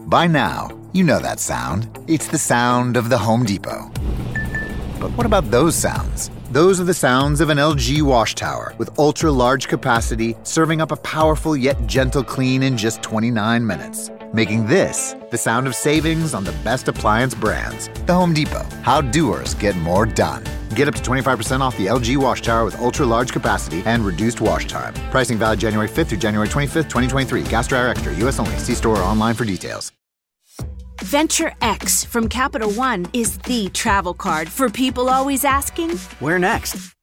By now, you know that sound. It's the sound of the Home Depot. But what about those sounds? Those are the sounds of an LG wash tower with ultra large capacity, serving up a powerful yet gentle clean in just 29 minutes. Making this the sound of savings on the best appliance brands. The Home Depot. How doers get more done. Get up to 25% off the LG wash tower with ultra large capacity and reduced wash time. Pricing valid January 5th through January 25th, 2023. Gas dryer extra. US only. See store or online for details. Venture X from Capital One is the travel card for people always asking, Where next?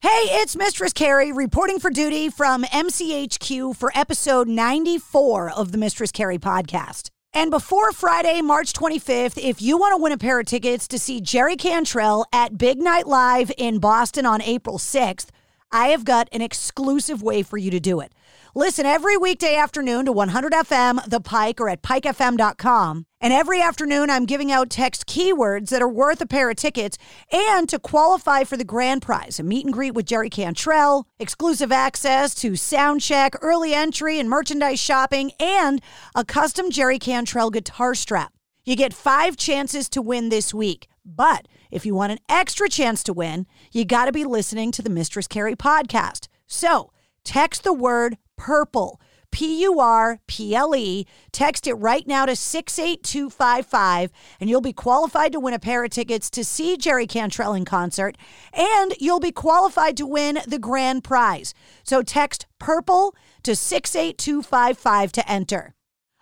Hey, it's Mistress Carrie reporting for duty from MCHQ for episode 94 of the Mistress Carrie podcast. And before Friday, March 25th, if you want to win a pair of tickets to see Jerry Cantrell at Big Night Live in Boston on April 6th, I have got an exclusive way for you to do it. Listen every weekday afternoon to 100 FM, The Pike, or at pikefm.com. And every afternoon, I'm giving out text keywords that are worth a pair of tickets and to qualify for the grand prize a meet and greet with Jerry Cantrell, exclusive access to sound check, early entry and merchandise shopping, and a custom Jerry Cantrell guitar strap. You get five chances to win this week. But if you want an extra chance to win, you got to be listening to the Mistress Carrie podcast. So text the word purple. P U R P L E. Text it right now to 68255, and you'll be qualified to win a pair of tickets to see Jerry Cantrell in concert, and you'll be qualified to win the grand prize. So text purple to 68255 to enter.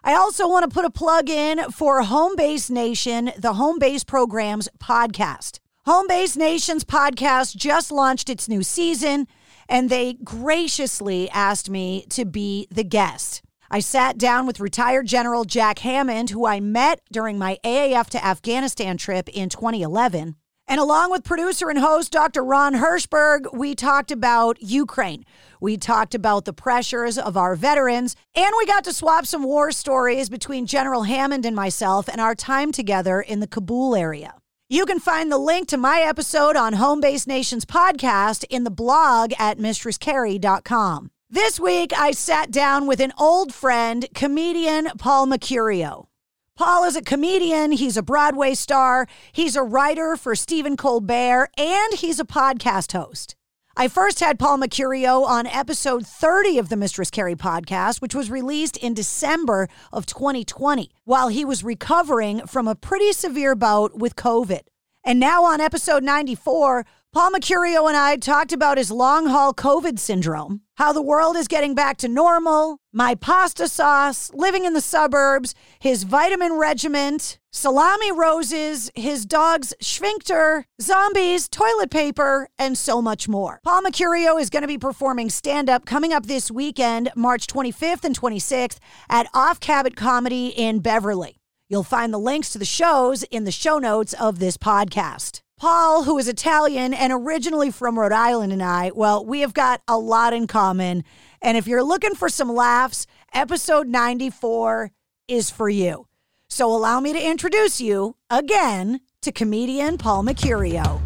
I also want to put a plug in for Home Base Nation, the Home Base Programs podcast. Home Base Nation's podcast just launched its new season and they graciously asked me to be the guest. I sat down with retired General Jack Hammond, who I met during my AAF to Afghanistan trip in 2011. And along with producer and host Dr. Ron Hirschberg, we talked about Ukraine. We talked about the pressures of our veterans, and we got to swap some war stories between General Hammond and myself and our time together in the Kabul area. You can find the link to my episode on Home Base Nation's podcast in the blog at mistresscarrie.com. This week, I sat down with an old friend, comedian Paul Mecurio. Paul is a comedian, he's a Broadway star, he's a writer for Stephen Colbert, and he's a podcast host. I first had Paul Mecurio on episode 30 of the Mistress Carrie podcast, which was released in December of 2020 while he was recovering from a pretty severe bout with COVID. And now on episode 94, Paul Mecurio and I talked about his long haul COVID syndrome, how the world is getting back to normal, my pasta sauce, living in the suburbs, his vitamin regiment, salami roses, his dog's sphincter, zombies, toilet paper, and so much more. Paul Mecurio is going to be performing stand up coming up this weekend, March 25th and 26th at Off Cabot Comedy in Beverly. You'll find the links to the shows in the show notes of this podcast. Paul, who is Italian and originally from Rhode Island, and I, well, we have got a lot in common. And if you're looking for some laughs, episode 94 is for you. So allow me to introduce you again to comedian Paul Mecurio.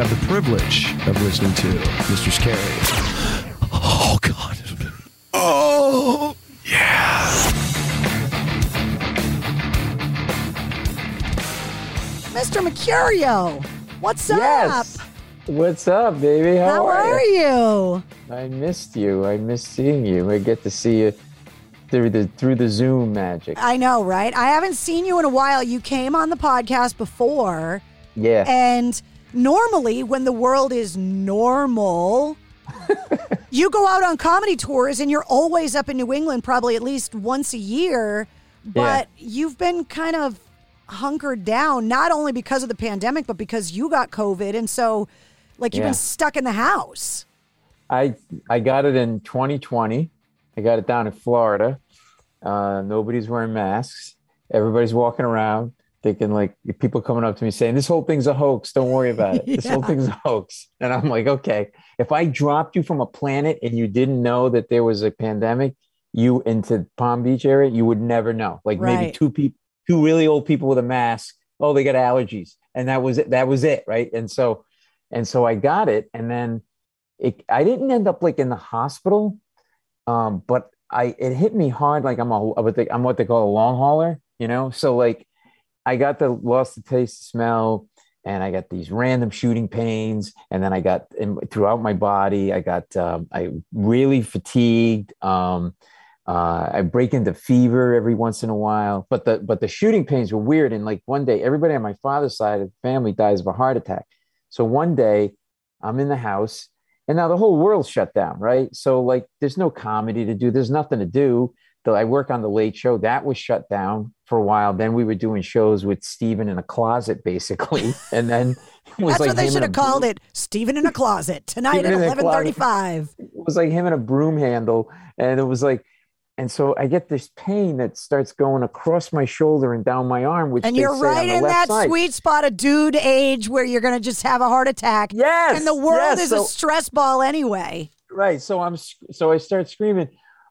have the privilege of listening to Mr. Carrie. Oh, God. Oh, yeah. Mr. Mecurio, what's Yes. up? What's up, baby? How, How are you? I missed you. I missed seeing you. I get to see you through the through the Zoom magic. I know, right? I haven't seen you in a while. You came on the podcast before, Yeah. and normally when the world is normal, you go out on comedy tours and you're always up in New England, probably at least once a year. But you've been kind of hunkered down, not only because of the pandemic, but because you got COVID, and so like you've Yeah. been stuck in the house. I I got it in 2020. I got it down in Florida. Uh, nobody's wearing masks. Everybody's walking around thinking like people coming up to me saying, "This whole thing's a hoax. Don't worry about it. This whole thing's a hoax." And I'm like, "Okay, if I dropped you from a planet and you didn't know that there was a pandemic, you into Palm Beach area, you would never know. Like maybe two people, two really old people with a mask. Oh, they got allergies, and that was it. That was it, right? And so, and so I got it, and then it. I didn't end up like in the hospital, um, but I it hit me hard. Like I'm a what they, I'm what they call a long hauler, you know. So like I got the lost the taste, smell, and I got these random shooting pains, and then I got in, throughout my body. I got um, I really fatigued. Um, uh, I break into fever every once in a while, but the but the shooting pains were weird. And like one day, everybody on my father's side of the family dies of a heart attack. So one day, I'm in the house, and now the whole world shut down, right? So like, there's no comedy to do. There's nothing to do. Though I work on the Late Show, that was shut down for a while. Then we were doing shows with Stephen in a closet, basically, and then it was That's like what they should have called it. Stephen in a closet tonight Stephen at eleven thirty-five. it was like him in a broom handle and it was like and so i get this pain that starts going across my shoulder and down my arm which And you're right in that side. sweet spot of dude age where you're going to just have a heart attack. Yes, And the world yes, is so- a stress ball anyway. right so i'm so i start screaming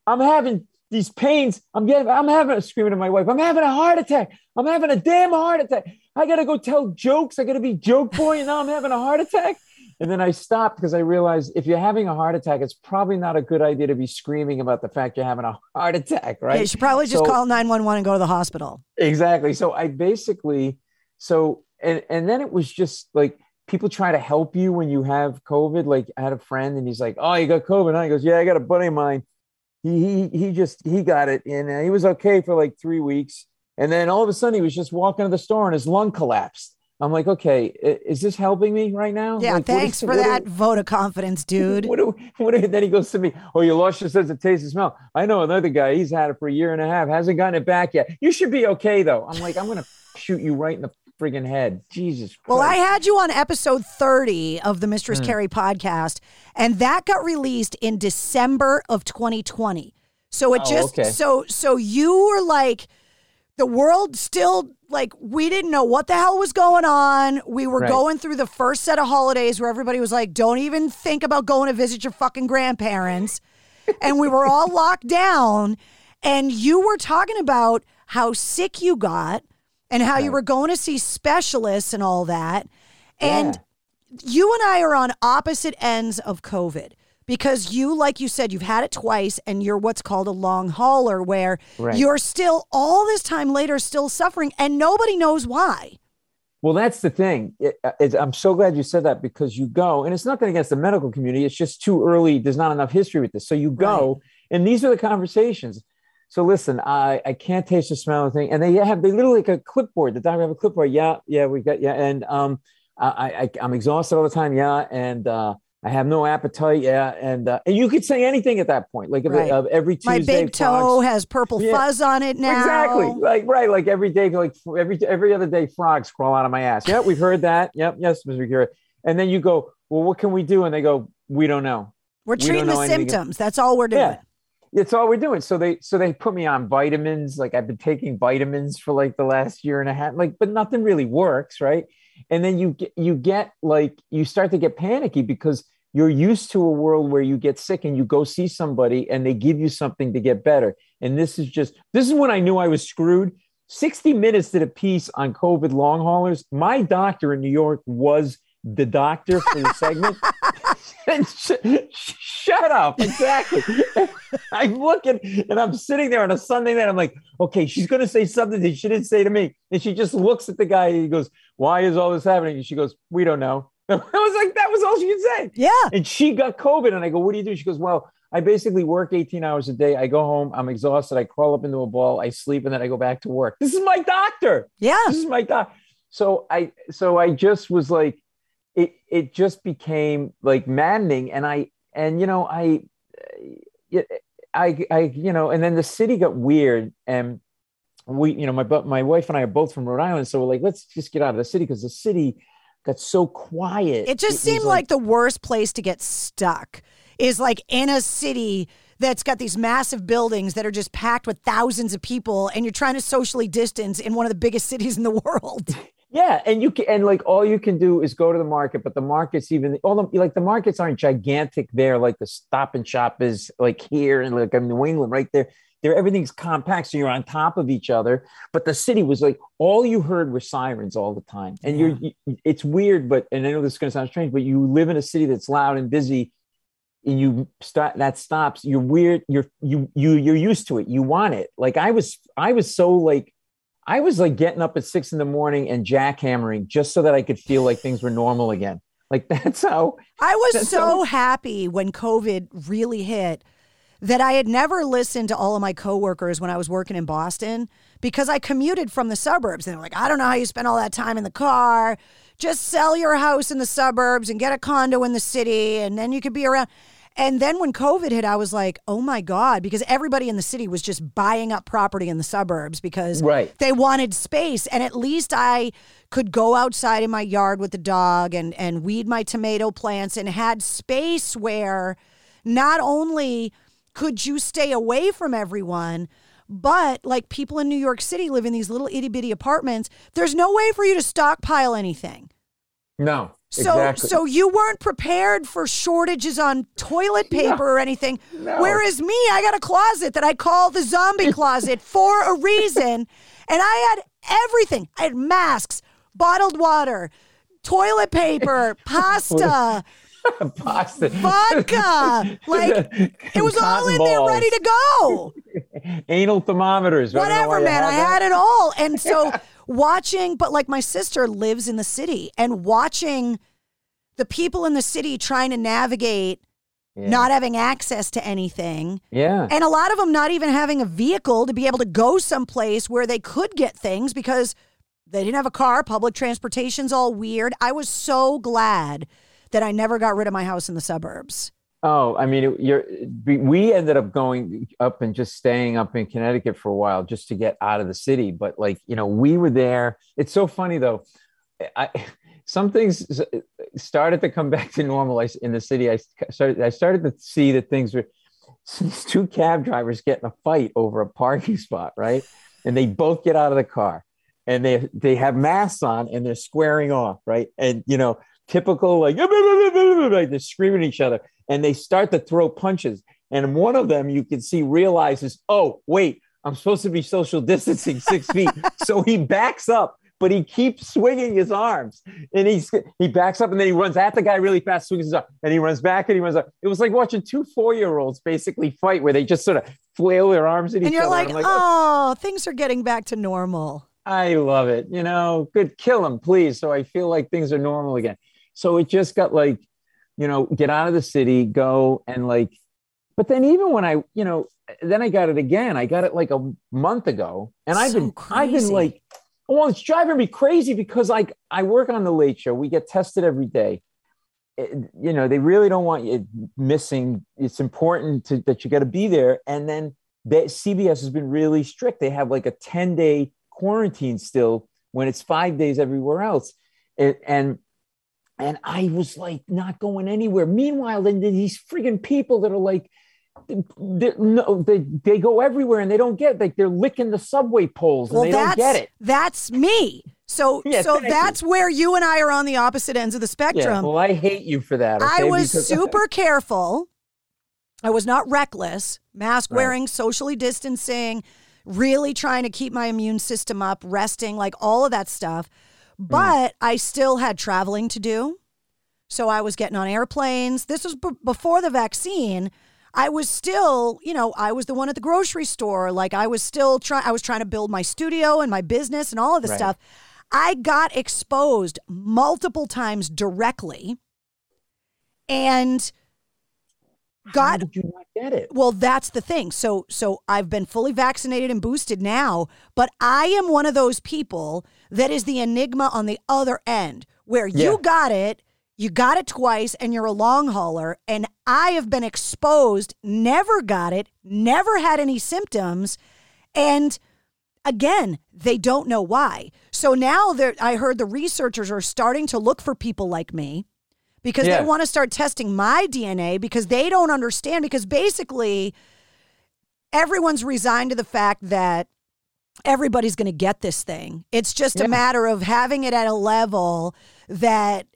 i'm having these pains. I'm getting i'm having a screaming at my wife. I'm having a heart attack. I'm having a damn heart attack. I gotta go tell jokes. I gotta be joke boy and now i'm having a heart attack. And then i stopped because i realized if you're having a heart attack it's probably not a good idea to be screaming about the fact you're having a heart attack right? Yeah, you should probably just So- call 911 and go to the hospital. exactly. So i basically so and and then it was just like people try to help you when you have covid. Like i had a friend and he's like oh you got covid and he goes yeah i got a buddy of mine he he, he just he got it and uh, he was okay for like three weeks and then all of a sudden he was just walking to the store and his lung collapsed i'm like okay is this helping me right now Yeah, Like, thanks is- for do- that vote of confidence, dude. what do, what do, then he goes to me, Oh, you lost your sense of taste and smell. I know another guy, he's had it for a year and a half, hasn't gotten it back yet. You should be okay, though. I'm like, I'm going to shoot you right in the friggin' head. Jesus Christ. Well, I had you on episode 30 of the Mistress Hmm. Carrie podcast, and that got released in December of 2020. So it Oh, just okay. so so you were like the world still like we didn't know what the hell was going on. We were Right. going through the first set of holidays where everybody was like, "Don't even think about going to visit your fucking grandparents," and we were all locked down. And you were talking about how sick you got and how you were going to see specialists and all that. And you and I are on opposite ends of COVID because you, like you said, you've had it twice and you're what's called a long hauler where Right. you're still, all this time later, still suffering and nobody knows why. Well, that's the thing. It, uh, it's, I'm so glad you said that because you go, and it's nothing against the medical community. It's just too early. There's not enough history with this. So you go, and these are the conversations. So listen, I, I can't taste the smell of the thing. And they have, they literally like a clipboard. The doctor have a clipboard. Yeah, yeah, we got, yeah. And um, I, I, I'm exhausted all the time. Yeah. And uh, I have no appetite. Yeah. And, uh, and you could say anything at that point. Like Right. uh, every Tuesday. My big toe has purple Yeah. fuzz on it now. Exactly. Like right. Like every day, like every every other day, frogs crawl out of my ass. Yeah, we've heard that. Yep. Yes, Mr. Gura. and then you go, well, what can we do? And they go, we don't know. We're treating don't the symptoms. That's all we're doing. Yeah. It's all we're doing. So they so they put me on vitamins. Like I've been taking vitamins for like the last year and a half. Like, but nothing really works, right? And then you get you get like you start to get panicky because you're used to a world where you get sick and you go see somebody and they give you something to get better. And this is just this is when I knew I was screwed. 60 minutes did a piece on COVID long haulers. My doctor in New York was the doctor for the segment. And sh- sh- shut up. Exactly. I'm looking and I'm sitting there on a Sunday night. I'm like, okay, she's going to say something that she didn't say to me. And she just looks at the guy and he goes, why is all this happening? And she goes, we don't know. I was like, that was all she could say. Yeah. And she got COVID. And I go, what do you do? She goes, well, I basically work 18 hours a day. I go home, I'm exhausted. I crawl up into a ball, I sleep, and then I go back to work. This is my doctor. Yeah. This is my doc. So I so I just was like, it it just became like maddening. And I and you know, I I I, you know, and then the city got weird and we, you know, my my wife and I are both from Rhode Island, so we're like, let's just get out of the city because the city got so quiet. It just was seemed like, the worst place to get stuck is like in a city that's got these massive buildings that are just packed with thousands of people and you're trying to socially distance in one of the biggest cities in the world. Yeah, and you can and like all you can do is go to the market, but the markets even all the like the markets aren't gigantic there, like the Stop and Shop is like here and like in New England, right there. There, everything's compact, so you're on top of each other. But the city was like all you heard were sirens all the time, and you're you, it's weird, but and I know this is going to sound strange, but you live in a city that's loud and busy, and you start that stops. You're weird. You're you you you're used to it. You want it. Like I was, I was so like I was like getting up at six in the morning and jackhammering just so that I could feel like things were normal again. Like that's how I was so how- happy when COVID really hit that I had never listened to all of my coworkers when I was working in Boston because I commuted from the suburbs. And they're like, I don't know how you spend all that time in the car. Just sell your house in the suburbs and get a condo in the city, and then you could be around. And then when COVID hit, I was like, oh my God, because everybody in the city was just buying up property in the suburbs because Right. they wanted space. And at least I could go outside in my yard with the dog and, and weed my tomato plants and had space where not only could you stay away from everyone, but like people in New York City live in these little itty bitty apartments. There's no way for you to stockpile anything. no. So exactly. so you weren't prepared for shortages on toilet paper or anything. No. Whereas me, I got a closet that I call the zombie closet for a reason. And I had everything. I had masks, bottled water, toilet paper, pasta, Pasta. vodka. Like it was all Cotton in there ready to go. anal thermometers. I don't know why Whatever, you man. I had it all. And so watching, but like my sister lives in the city and watching the people in the city trying to navigate Yeah. not having access to anything. Yeah. And a lot of them not even having a vehicle to be able to go someplace where they could get things because they didn't have a car. Public transportation's all weird. I was so glad that I never got rid of my house in the suburbs. Oh, I mean, you're, we- ended up going up and just staying up in Connecticut for a while just to get out of the city. But like, you know, we were there. It's so funny though. I, some things started to come back to normal in the city. I started, I started to see that things were two cab drivers get in a fight over a parking spot, right? And they both get out of the car and they they have masks on and they're squaring off, right? And you know, typical like, they're screaming at each other and they start to throw punches. And one of them you can see realizes, oh, wait, I'm supposed to be social distancing six feet. So he backs up, but he keeps swinging his arms and he's he backs up and then he runs at the guy really fast, swings his arm, and he runs back and he runs up. It was like watching two four-year-olds basically fight where they just sort of flail their arms at And each other. like, you're like, oh, oh, things are getting back to normal. I love it. You know, good, kill him, please. So I feel like things are normal again. So it just got like, you know, get out of the city, go and like, but then even when I, you know, then I got it again. I got it like a month ago, and I've So been, I've been like, well, it's driving me crazy because like I work on the Late Show. We get tested every day. It- you know, they really don't want you missing. It's important to, that you got to be there, and then they, CBS has been really strict. They have like a 10 day quarantine still when it's five days everywhere else. It, and and I was like not going anywhere. Meanwhile, then these friggin' people that are like, they, no, they they go everywhere and they don't get like they're licking the subway poles and well, they don't get it. that's me. So Yeah, so thank you. that's where you and I are on the opposite ends of the Yeah, spectrum. well, I hate you for that. I was Because- super careful. I was not reckless, mask Right. wearing, socially distancing, really trying to keep my immune system up, resting, like all of that stuff. Hmm. But I still had traveling to do. So I was getting on airplanes. This was b- before the vaccine. I was still, you know, I was the one at the grocery store. Like I was still trying, I was trying to build my studio and my business and all of this Right. stuff. I got exposed multiple times directly and got How did you not get it? well that's the thing so so i've been fully vaccinated and boosted now but i am one of those people that is the enigma on the other end where Yeah. you got it you got it twice and you're a long hauler and i have been exposed never got it never had any symptoms and again they don't know why so now they're i heard the researchers are starting to look for people like me because Yeah. they want to start testing my DNA because they don't understand. Because basically, everyone's resigned to the fact that everybody's going to get this thing. It's just Yeah. a matter of having it at a level that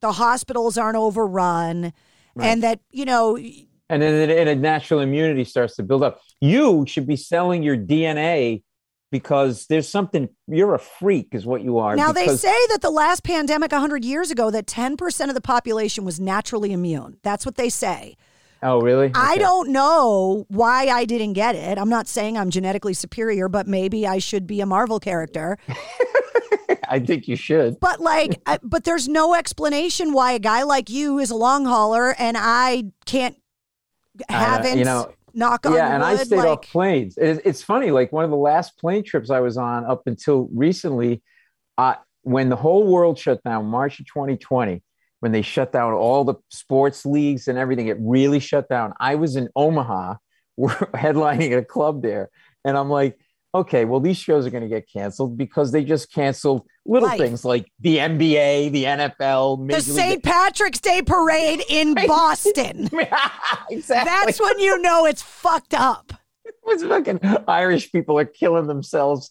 the hospitals aren't overrun and that, you know, and then and a natural immunity starts to build up. You should be selling your DNA because there's something. You're a freak, is what you are. now they say that the last pandemic 100 years ago that 10% of the population was naturally immune. That's what they say. Oh, really? I don't know why I didn't get it. I'm not saying I'm genetically superior, but maybe I should be a Marvel character. I think you should. But like, but there's no explanation why a guy like you is a long hauler and I can't haven't. you know, knock on yeah, wood. and I stayed like, off planes. It, it's funny, like one of the last plane trips I was on up until recently, uh, when the whole world shut down, March of 2020, when they shut down all the sports leagues and everything, it really shut down. I was in Omaha, we're headlining at a club there, and I'm like, okay, well, these shows are going to get canceled because they just canceled little Life. things like the NBA, the NFL, the Major League St. Patrick's Day parade in Boston. exactly. That's when you know it's fucked up. was fucking Irish people are killing themselves.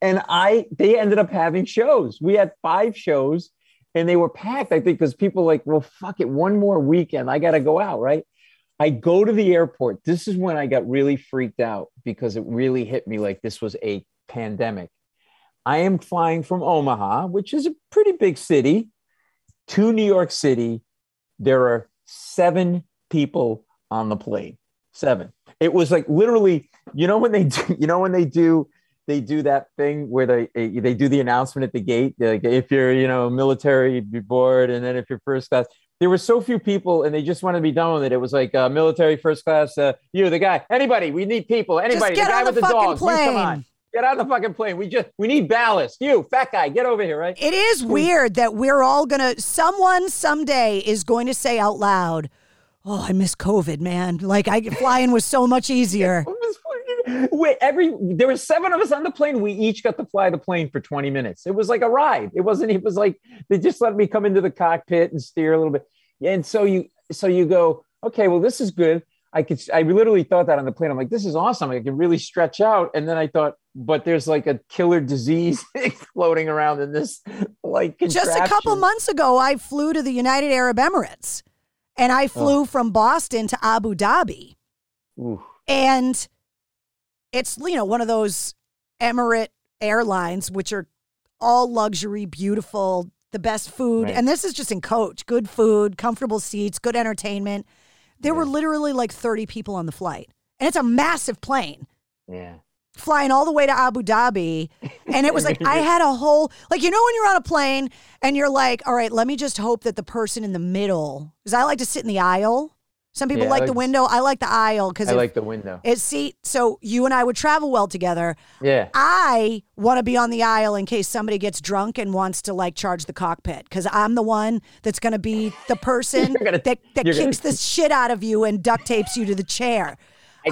And I they ended up having shows. We had five shows and they were packed, I think, because people like, well, fuck it, one more weekend. I gotta go out, right? I go to the airport. This is when I got really freaked out because it really hit me like this was a pandemic. I am flying from Omaha, which is a pretty big city, to New York City. There are seven people on the plane. Seven. It was like literally, you know, when they do, you know, when they do, they do that thing where they eh, they do the announcement at the gate, like if you're, you know, military, you'd be bored, and then if you're first class, there were so few people, and they just wanted to be done with it. It was like uh, military first class, uh, you, the guy, anybody, we need people, anybody, get the guy with the the, fucking dogs, you come on, get on the fucking plane. We just we need ballast. You, fat guy, get over here, right? It is weird that we're all gonna, someone someday is going to say out loud, Oh, I miss COVID, man. Like I flying was so much easier. Wait, every there were seven of us on the plane. We each got to fly the plane for 20 minutes. It was like a ride. It wasn't, it was like they just let me come into the cockpit and steer a little bit. And so you so you go, okay, well, this is good. I could I literally thought that on the plane. I'm like, this is awesome. I can really stretch out. And then I thought, but there's like a killer disease floating around in this like Just a couple months ago, I flew to the United Arab Emirates and I flew from Boston to Abu Dhabi. Ooh. And it's, you know, one of those Emirate airlines, which are all luxury, beautiful, the best food. Right. And this is just in coach good food, comfortable seats, good entertainment. There were literally like 30 people on the flight. And it's a massive plane Yeah. flying all the way to Abu Dhabi. And it was like, I had a whole, like, you know, when you're on a plane and you're like, all right, let me just hope that the person in the middle, because I like to sit in the aisle. Some people Yeah, like, like the window. I like the aisle because I like the window. it's seat. So you and I would travel well together. Yeah. I want to be on the aisle in case somebody gets drunk and wants to like charge the cockpit because I'm the one that's going to be the person gonna- that, that you're gonna- kicks the shit out of you and duct tapes you to the chair.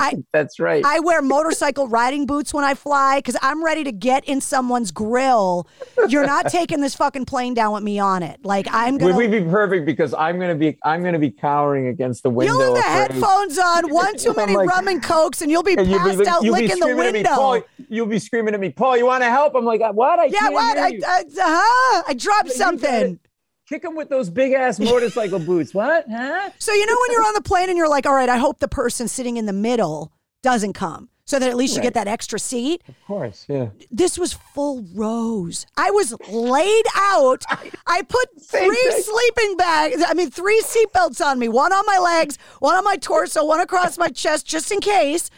I think that's right. I wear motorcycle riding boots when I fly because I'm ready to get in someone's grill. You're not taking this fucking plane down with me on it. Like I'm gonna. Would we be perfect because I'm gonna be I'm gonna be cowering against the window. You'll have the afraid. headphones on, one too many like- rum and cokes, and you'll be And you'll passed be, out you'll be licking the screaming at me. Paul, you'll be screaming at me, Paul. You want to help? I'm like, what? I yeah, what? I. I, uh-huh. I dropped something. Kick them with those big ass motorcycle boots. What? Huh? So you know when you're on the plane and you're like, all right, I hope the person sitting in the middle doesn't come, so that at least you get that extra seat. Of course, yeah. This was full rows. I was laid out. I put three sleeping bags, I mean, three seatbelts on me, one on my legs, one on my torso, one across my chest, just in case.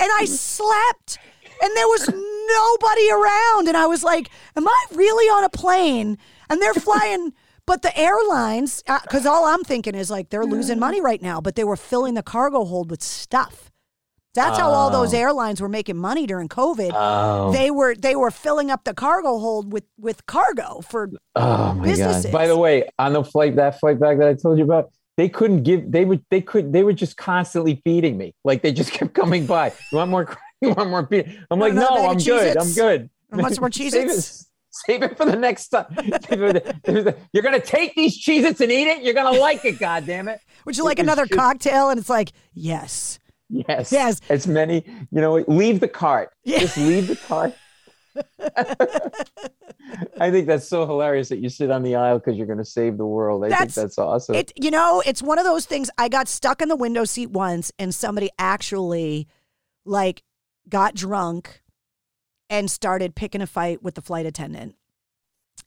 And I slept. And there was nobody around. And I was like, Am I really on a plane? And they're flying. But the airlines, uh, because all I'm thinking is like they're losing money right now, but they were filling the cargo hold with stuff. That's how all those Oh. airlines were making money during COVID. Oh. They were they were filling up the cargo hold with with cargo for Oh my businesses. god! By the way, on the flight, that flight back that I told you about, they couldn't give. They would. They could. They were just constantly feeding me. Like they just kept coming by. You want more? You want more? Feed? I'm like, Another no, I'm good. I'm good. Want some more it- Save it for the next time. You're gonna take these Cheez-Its and eat it. You're gonna like it. God damn it! Would you like another just- cocktail? And it's like, yes. Yes. Yes. As many. You know. Leave the cart. Just leave the cart. I think that's so hilarious that you sit on the aisle because you're going to save the world. I That's- think that's awesome. It you know, it's one of those things I got stuck in the window seat once and somebody actually like got drunk and started picking a fight with the flight attendant.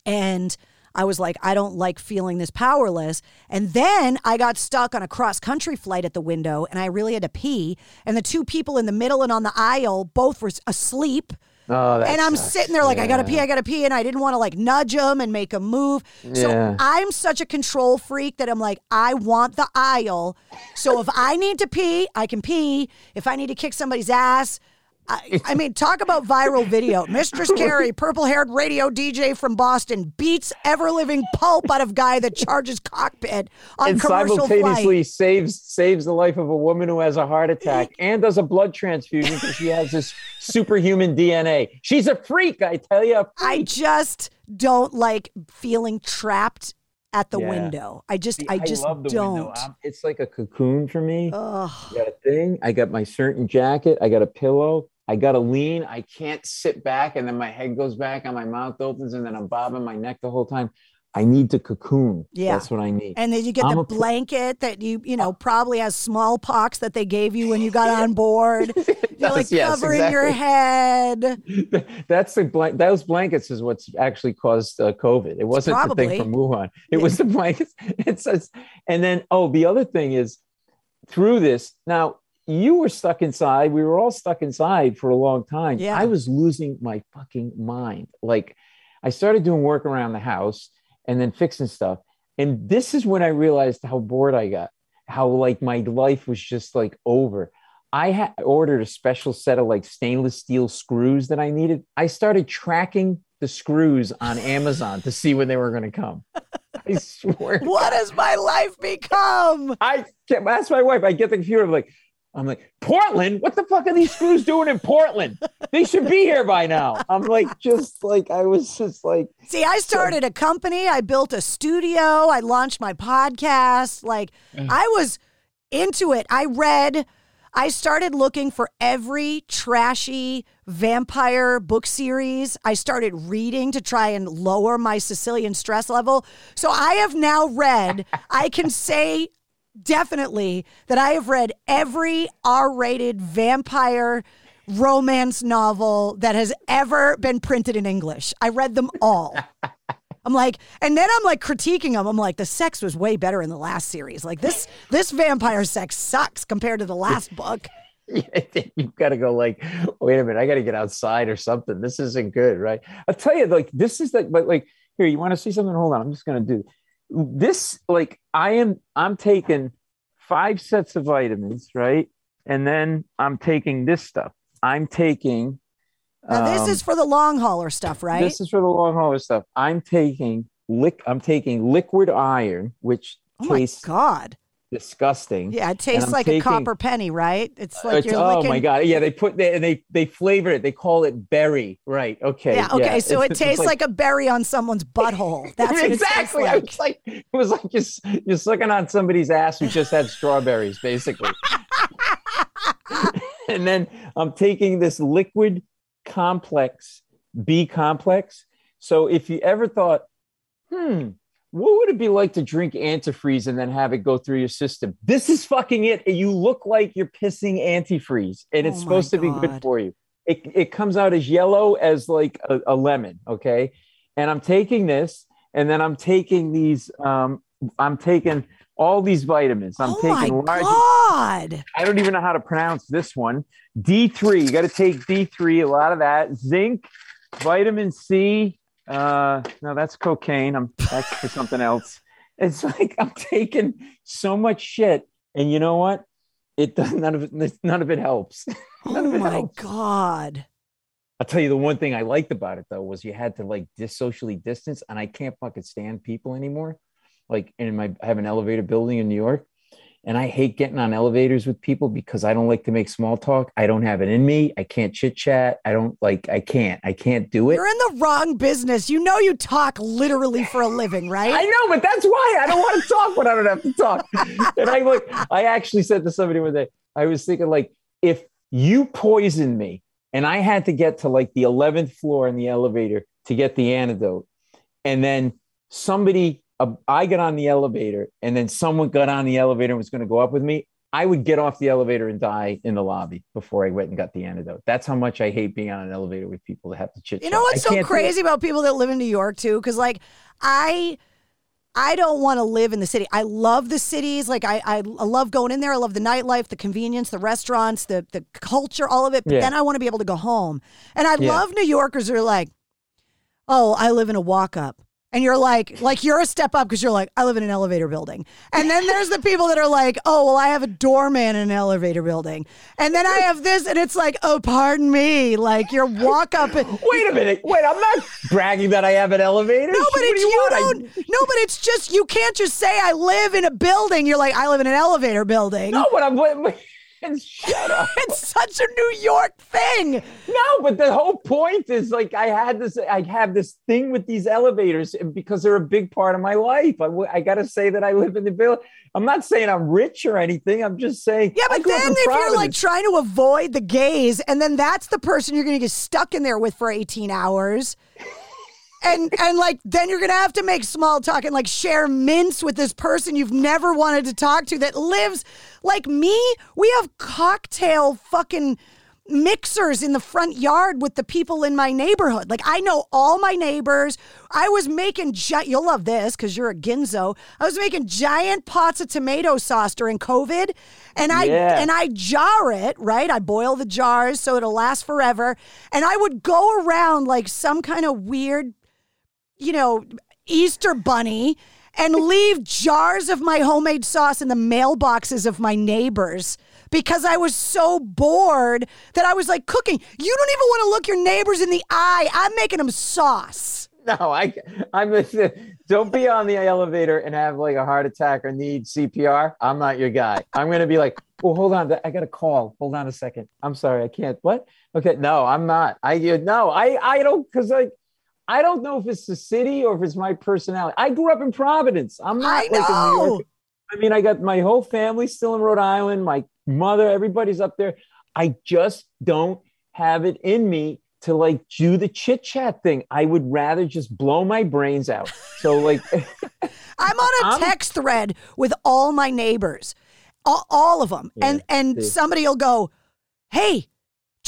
And I was like, I don't like feeling this powerless. And then I got stuck on a cross country flight at the window and I really had to pee. And the two people in the middle and on the aisle both were asleep. oh, and I'm sucks. sitting there like, I gotta pee, I gotta pee, and I didn't want to like nudge them and make them move. So Yeah. I'm such a control freak that I'm like, I want the aisle. So if I need to pee, I can pee. If I need to kick somebody's ass, I, I mean, talk about viral video. Mistress Carrie, purple haired radio DJ from Boston, beats ever living pulp out of guy that charges cockpit on and commercial simultaneously flight. saves saves the life of a woman who has a heart attack and does a blood transfusion because she has this superhuman DNA. She's a freak, I tell you. I just don't like feeling trapped at the Yeah. window. I just, I just love the don't. window. It's like a cocoon for me. Ugh. I got a thing. I got my certain jacket. I got a pillow. I got to lean. I can't sit back and then my head goes back and my mouth opens and then I'm bobbing my neck the whole time. I need to cocoon. Yeah. That's what I need. And then you get I'm the blanket that you, you know, probably has smallpox that they gave you when you got on board. You're like yes, covering your head. That's the blank. Those blankets is what's actually caused uh, COVID. It wasn't the thing from Wuhan. It was the blankets. It says, and then oh, the other thing is through this. Now you were stuck inside. We were all stuck inside for a long time. Yeah. I was losing my fucking mind. Like I started doing work around the house and then fixing stuff. And this is when I realized how bored I got. How like my life was just like over. I had ordered a special set of like stainless steel screws that I needed. I started tracking the screws on Amazon to see when they were going to come. I swear. What has my life become? I can't ask my wife. I get the computer. I'm like, I'm like, Portland? What the fuck are these screws doing in Portland? They should be here by now. I'm like, just like, I was just like, See, I started a company, I built a studio, I launched my podcast. Like, I was into it. I read, I started looking for every trashy vampire book series. I started reading to try and lower my Sicilian stress level. So I have now read, I can say definitely that I have read every R rated vampire romance novel that has ever been printed in English. I read them all. I'm like, and then I'm like critiquing them. I'm like, the sex was way better in the last series. Like this, this vampire sex sucks compared to the last book. you've got to go like, wait a minute, I got to get outside or something. This isn't good, right? I'll tell you, like, this is like, but like, here, you want to see something? Hold on, I'm just gonna do this. Like, I am, I'm taking five sets of vitamins, right? And then I'm taking this stuff. I'm taking. Now this um, is for the long hauler stuff, right? This is for the long hauler stuff. I'm taking lick. I'm taking liquid iron, which oh my tastes god! Disgusting. Yeah, it tastes like a copper penny, right? It's like It's- you're oh licking. my god! Yeah, they put they, and they they flavor it. They call it berry. Right? Okay. Yeah, okay. so it It's- it's tastes like, a berry on someone's butthole. That's exactly. It I was like, it was like just you're sucking on somebody's ass who just had strawberries, basically. and then I'm taking this liquid complex, B complex. So if you ever thought, hmm, what would it be like to drink antifreeze and then have it go through your system? This is fucking it. You look like you're pissing antifreeze, and it's Oh my supposed to be good for you. It, it comes out as yellow as like a, a lemon. Okay. And I'm taking this, and then I'm taking these, um, I'm taking all these vitamins. I'm Oh my taking large. god! I don't even know how to pronounce this one. D3. You got to take D3, a lot of that. Zinc, vitamin C. Uh, no, that's cocaine. I'm that's for something else. It's like I'm taking so much shit, and you know what? It does none of it. None of it helps. none Oh of it my helps. god! I'll tell you the one thing I liked about it though was you had to like dis socially distance, and I can't fucking stand people anymore. Like in my, I have an elevator building in New York, and I hate getting on elevators with people because I don't like to make small talk. I don't have it in me. I can't chit chat. I don't like. I can't. I can't do it. You're in the wrong business. You know you talk literally for a living, right? I know, but that's why I don't want to talk when I don't have to talk. and I like, I actually said to somebody one day, I was thinking like, if you poisoned me and I had to get to like the 11th floor in the elevator to get the antidote, and then somebody, uh, I got on the elevator, and then someone got on the elevator and was going to go up with me. I would get off the elevator and die in the lobby before I went and got the antidote. That's how much I hate being on an elevator with people that have to chit. You know what's so crazy about people that live in New York too? Because like I I don't want to live in the city. I love the cities. Like I, I I love going in there. I love the nightlife, the convenience, the restaurants, the the culture, all of it. But Yeah. then I want to be able to go home. And I Yeah. love New Yorkers who are like, oh, I live in a walk up. And you're like, like you're a step up because you're like, I live in an elevator building. And then there's the people that are like, oh, well, I have a doorman in an elevator building. And then I have this, and it's like, oh, pardon me. Like your walk up. Wait a minute. Wait, I'm not bragging that I have an elevator. No, but What do it's you, don't. No, but it's just you can't just say I live in a building. You're like I live in an elevator building. No, but I'm. shut up. it's such a New York thing. No, but the whole point is like I had this. I have this thing with these elevators because they're a big part of my life. I, I got to say that I live in the building. I'm not saying I'm rich or anything. I'm just saying. Yeah, but then if you're like trying to avoid the gaze, and then that's the person you're going to get stuck in there with for 18 hours. And and like then you're gonna have to make small talk and like share mints with this person you've never wanted to talk to that lives like me. We have cocktail fucking mixers in the front yard with the people in my neighborhood. Like I know all my neighbors. I was making gi- you'll love this because you're a ginzo. I was making giant pots of tomato sauce during COVID, and I Yeah. and I jar it right. I boil the jars so it'll last forever, and I would go around like some kind of weird, you know, Easter bunny. And leave jars of my homemade sauce in the mailboxes of my neighbors because I was so bored that I was like cooking. You don't even want to look your neighbors in the eye. I'm making them sauce. No, I, I'm. Don't be on the elevator and have like a heart attack or need CPR. I'm not your guy. I'm gonna be like, oh, hold on, I got a call. Hold on a second. I'm sorry, I can't. What? Okay, no, I'm not. I you- no, I I don't because like. I don't know if it's the city or if it's my personality. I grew up in Providence. I'm not I like in New. York. I mean, I got my whole family still in Rhode Island. My mother, everybody's up there. I just don't have it in me to like do the chit chat thing. I would rather just blow my brains out. So like, I'm on a I'm- text thread with all my neighbors, all, all of them, and and see. somebody will go, "Hey,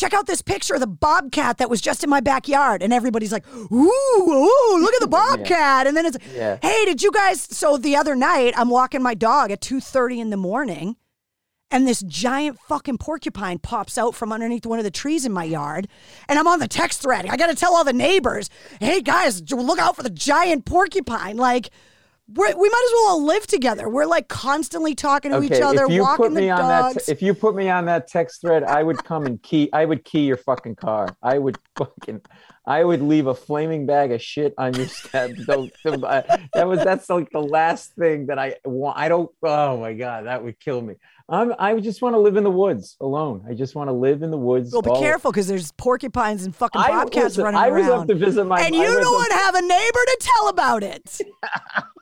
check out this picture of the bobcat that was just in my backyard," and everybody's like, "Ooh, ooh, look at the bobcat!" And then it's, Yeah. "Hey, did you guys?" So the other night, I'm walking my dog at two thirty in the morning. And this giant fucking porcupine pops out from underneath one of the trees in my yard. And I'm on the text thread. I got to tell all the neighbors, hey guys, look out for the giant porcupine. Like, We're, we might as well all live together. We're like constantly talking to Okay, each other, if you walking put me the on dogs. that, if you put me on that text thread, I would come and key. I would key your fucking car. I would fucking, I would leave a flaming bag of shit on your step. Don't, don't- I- that was that's like the last thing that I want. I don't. Oh my god, that would kill me. I'm. I just want to live in the woods alone. I just want to live in the woods. well, be careful because there's porcupines and fucking I- bobcats listen, running I around. was up to visit my- and you don't up- have a neighbor to tell about it.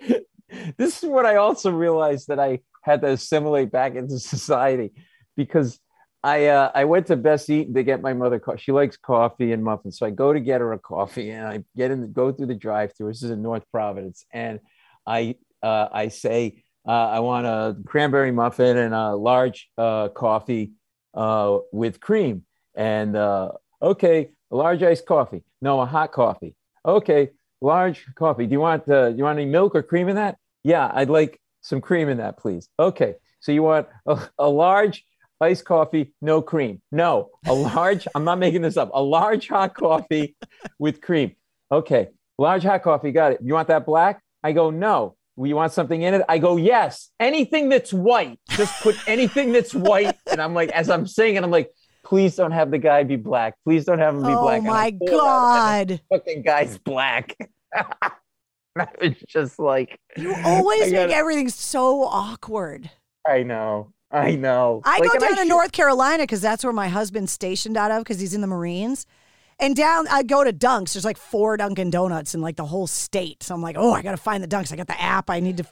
this is what I also realized that I had to assimilate back into society because I uh, I went to Bess Eaton to get my mother coffee. She likes coffee and muffins, so I go to get her a coffee, and I get in, go through the drive-through. This is in North Providence, and I uh, I say uh, I want a cranberry muffin and a large uh, coffee uh, with cream, and uh, okay, a large iced coffee. No, a hot coffee. Okay, large coffee. Do you want uh, you want any milk or cream in that? Yeah, I'd like some cream in that, please. Okay, so you want a, a large iced coffee, no cream. No, a large. I'm not making this up. A large hot coffee with cream. Okay, large hot coffee. Got it. You want that black? I go no. You want something in it? I go yes. Anything that's white. Just put anything that's white. And I'm like, as I'm saying it, I'm like, please don't have the guy be black. Please don't have him be oh black. I my pull it out, and god! fucking guy's black. it's just like You always make gotta- everything so awkward. I know. I know. I Like, go down to should- North Carolina because that's where my husband's stationed out of because he's in the Marines. And down, I go to Dunks. There's like four Dunkin' Donuts in like the whole state. So I'm like, oh, I got to find the Dunks. I got the app. I need to.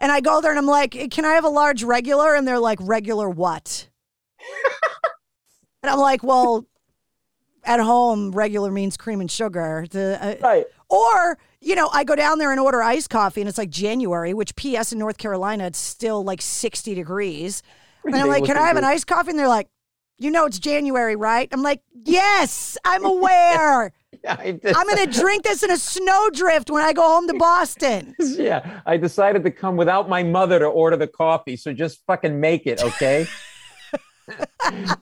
And I go there and I'm like, can I have a large regular? And they're like, regular what? and I'm like, well, at home, regular means cream and sugar. The, uh, Right. Or, you know, I go down there and order iced coffee and it's like January, which PS in North Carolina, it's still like 60 degrees. And I'm like, can I have an iced coffee? And they're like, you know, it's January, right? I'm like, yes, I'm aware. Did- I'm going to drink this in a snowdrift when I go home to Boston. yeah, I decided to come without my mother to order the coffee. So just fucking make it, okay?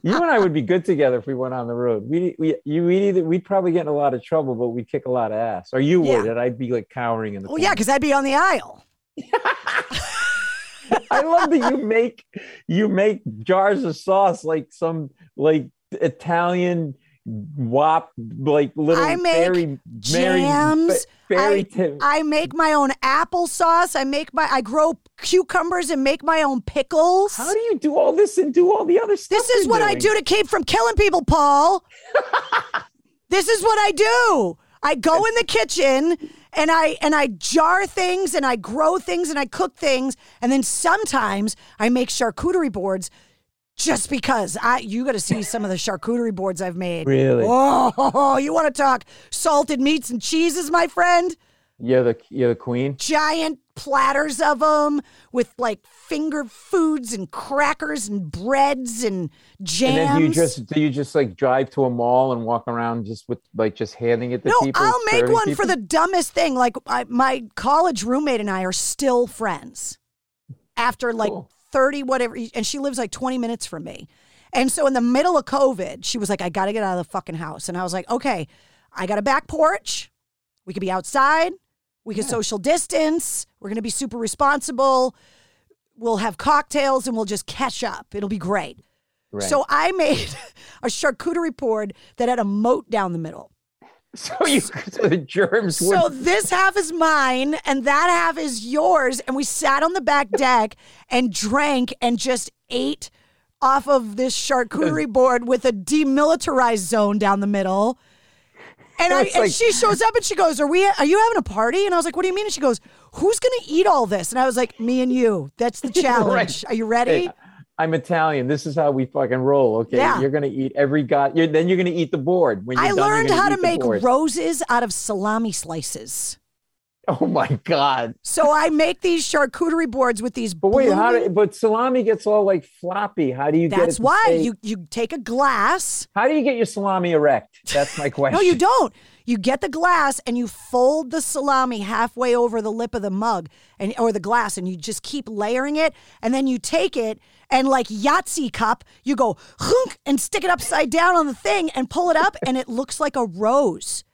you and I would be good together if we went on the road. We, we, you, we'd either we'd probably get in a lot of trouble, but we'd kick a lot of ass. Or you would, Yeah. and I'd be like cowering in the. Well, yeah, because I'd be on the aisle. I love that you make you make jars of sauce like some like Italian wop like little I make fairy jams. fa- fairy I. I make my own applesauce. I make my I grow cucumbers and make my own pickles. How do you do all this and do all the other stuff? This is what I do to keep from killing people, Paul. this is what I do. I go in the kitchen and I and I jar things and I grow things and I cook things and then sometimes I make charcuterie boards just because I you got to see some of the charcuterie boards I've made. Really? Oh, you want to talk salted meats and cheeses, my friend? You're the you're the queen. giant platters of them with like finger foods and crackers and breads and jams. And then do you just do you just like drive to a mall and walk around just with like just handing it to no, people? I'll make one people? for the dumbest thing. Like I, my college roommate and I are still friends after like Cool. 30 whatever and she lives like 20 minutes from me. And so in the middle of COVID, she was like I got to get out of the fucking house. And I was like, "Okay, I got a back porch. We could be outside. We can social distance. We're going to be super responsible. We'll have cocktails and we'll just catch up. It'll be great." Right. So I made a charcuterie board that had a moat down the middle. so you so the germs would So this half is mine and that half is yours. And we sat on the back deck and drank and just ate off of this charcuterie board with a demilitarized zone down the middle. And, I, It's and she shows up and she goes, "Are we? Are you having a party?" And I was like, "What do you mean?" And she goes, "Who's going to eat all this?" And I was like, "Me and you. That's the challenge. Are you ready?" Hey, I'm Italian. This is how we fucking roll. Okay, Yeah. you're gonna eat every god. You're, then you're gonna eat the board. When I done, learned how to make board. roses out of salami slices. Oh my god! So I make these charcuterie boards with these. But wait, how? Do, but salami gets all like floppy. How do you get? That's why stay- you you take a glass. How do you get your salami erect? That's my question. No, you don't. You get the glass and you fold the salami halfway over the lip of the mug and or the glass, and you just keep layering it. And then you take it and like Yahtzee cup, you go and stick it upside down on the thing and pull it up, and it looks like a rose.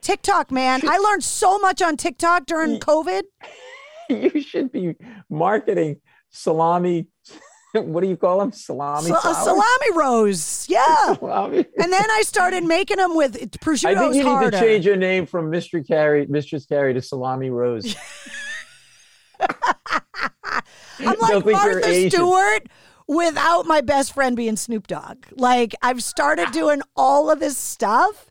TikTok, man. I learned so much on TikTok during COVID. you should be marketing salami. What do you call them? Salami. Sa- a salami rose. Yeah. Salami. And then I started making them with prosciutto. I think you need harder. to change your name from Mr. Carrie, Mistress Carrie to Salami Rose. I'm like Martha Asian. Stewart without my best friend being Snoop Dogg. Like I've started doing all of this stuff.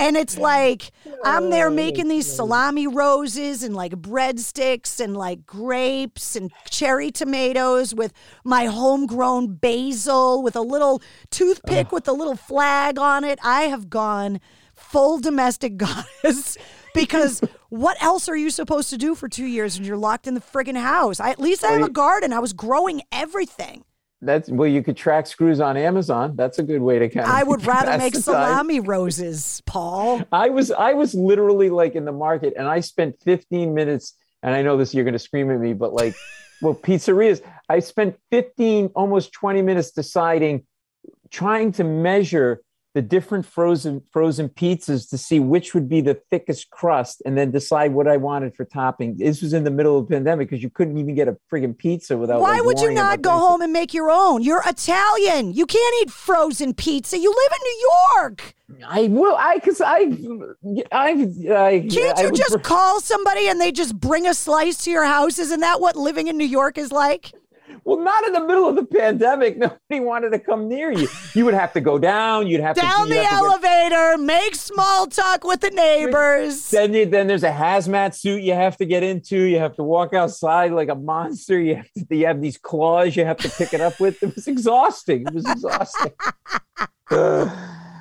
And it's like I'm Oh, there making these salami roses and like breadsticks and like grapes and cherry tomatoes with my homegrown basil with a little toothpick with a little flag on it. I have gone full domestic goddess because what else are you supposed to do for two years when you're locked in the friggin' house? I, at least I have a garden. I was growing everything. That's well, you could track screws on Amazon. That's a good way to kind of. I would rather make salami roses, Paul. I was I was literally like in the market, and I spent 15 minutes. And I know this, you're going to scream at me, but like, well, pizzerias. I spent 15, almost 20 minutes deciding, trying to measure the different frozen frozen pizzas to see which would be the thickest crust, and then decide what I wanted for topping. This was in the middle of the pandemic because you couldn't even get a friggin' pizza without. Why like, would you not go home and make your own? You're Italian. You can't eat frozen pizza. You live in New York. I will. I because I, I, I Can't you would just pref- call somebody and they just bring a slice to your house? Isn't that what living in New York is like? Well, not in the middle of the pandemic. Nobody wanted to come near you. You would have to go down. You'd have Down to the to elevator, make small talk with the neighbors. Then, you, then there's a hazmat suit you have to get into. You have to walk outside like a monster. You have, to, you have these claws you have to pick it up with. It was exhausting. It was exhausting.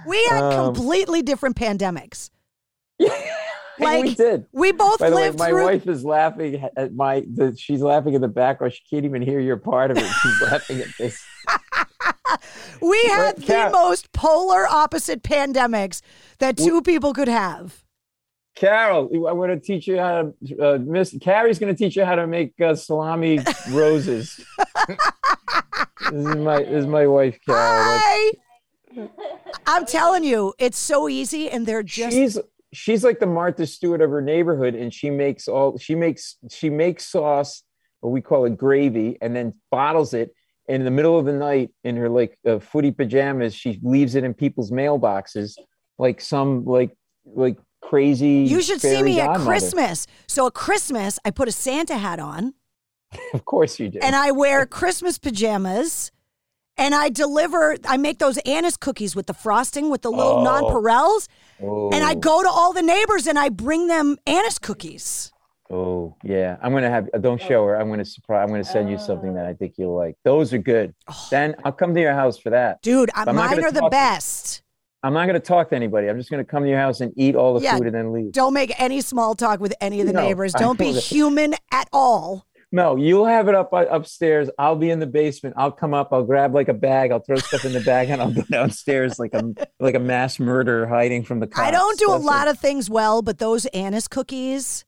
We had Um, completely different pandemics. we Like, did. We both By the way, my through. wife is laughing at my. The, she's laughing in the background. She can't even hear you're part of it. She's laughing at this. we had the most polar opposite pandemics that two people could have. Carol, I'm going to teach you how to. Uh, Miss Carrie's going to teach you how to make uh, salami roses. this is my this is my wife, Carol. Hi. I'm telling you, it's so easy, and they're just she's she's like the Martha Stewart of her neighborhood, and she makes all she makes she makes sauce, or we call it gravy, and then bottles it. And in the middle of the night, in her like uh, footy pajamas, she leaves it in people's mailboxes, like some like like crazy. You should see me at. Christmas. So at Christmas, I put a Santa hat on Of course you do. and I wear Christmas pajamas and I deliver, I make those anise cookies with the frosting with the little Oh. nonpareils. Oh, And I go to all the neighbors and I bring them anise cookies. Oh yeah, I'm gonna have. uh, Don't show her. I'm gonna surprise. I'm gonna send you something that I think you'll like. Those are good. Then I'll come to your house for that. Dude, I, But I'm mine are the best. I'm not gonna talk to anybody. I'm just gonna come to your house and eat all the Yeah, food and then leave. Don't make any small talk with any of the No, neighbors. Don't be human at all. No, you'll have it up uh, upstairs. I'll be in the basement. I'll come up. I'll grab like a bag. I'll throw stuff in the bag and I'll go downstairs like a like a mass murderer hiding from the cops. I don't do a lot it. of things well, but those anise cookies,